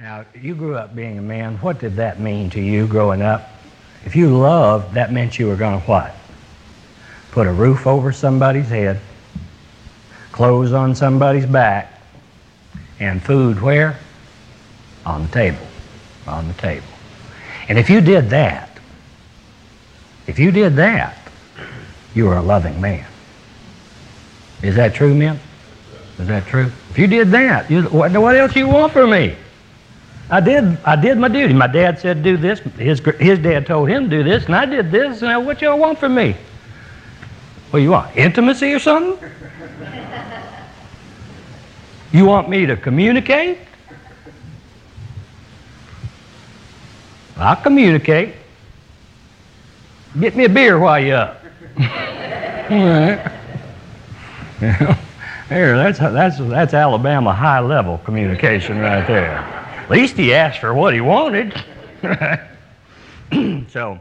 Now, you grew up being a man. What did that mean to you growing up? If you loved, that meant you were going to what? Put a roof over somebody's head, clothes on somebody's back, and food where? On the table. On the table. And if you did that, if you did that, you were a loving man. Is that true, men? Is that true? If you did that, you, what, what else you want from me? I did, I did my duty. My dad said do this. His, his dad told him do this, and I did this. And what y'all want from me? What you want? Intimacy or something? You want me to communicate? I'll communicate. Get me a beer while you're up. All right. there, that's, that's, that's Alabama high level communication right there. At least he asked for what he wanted. so,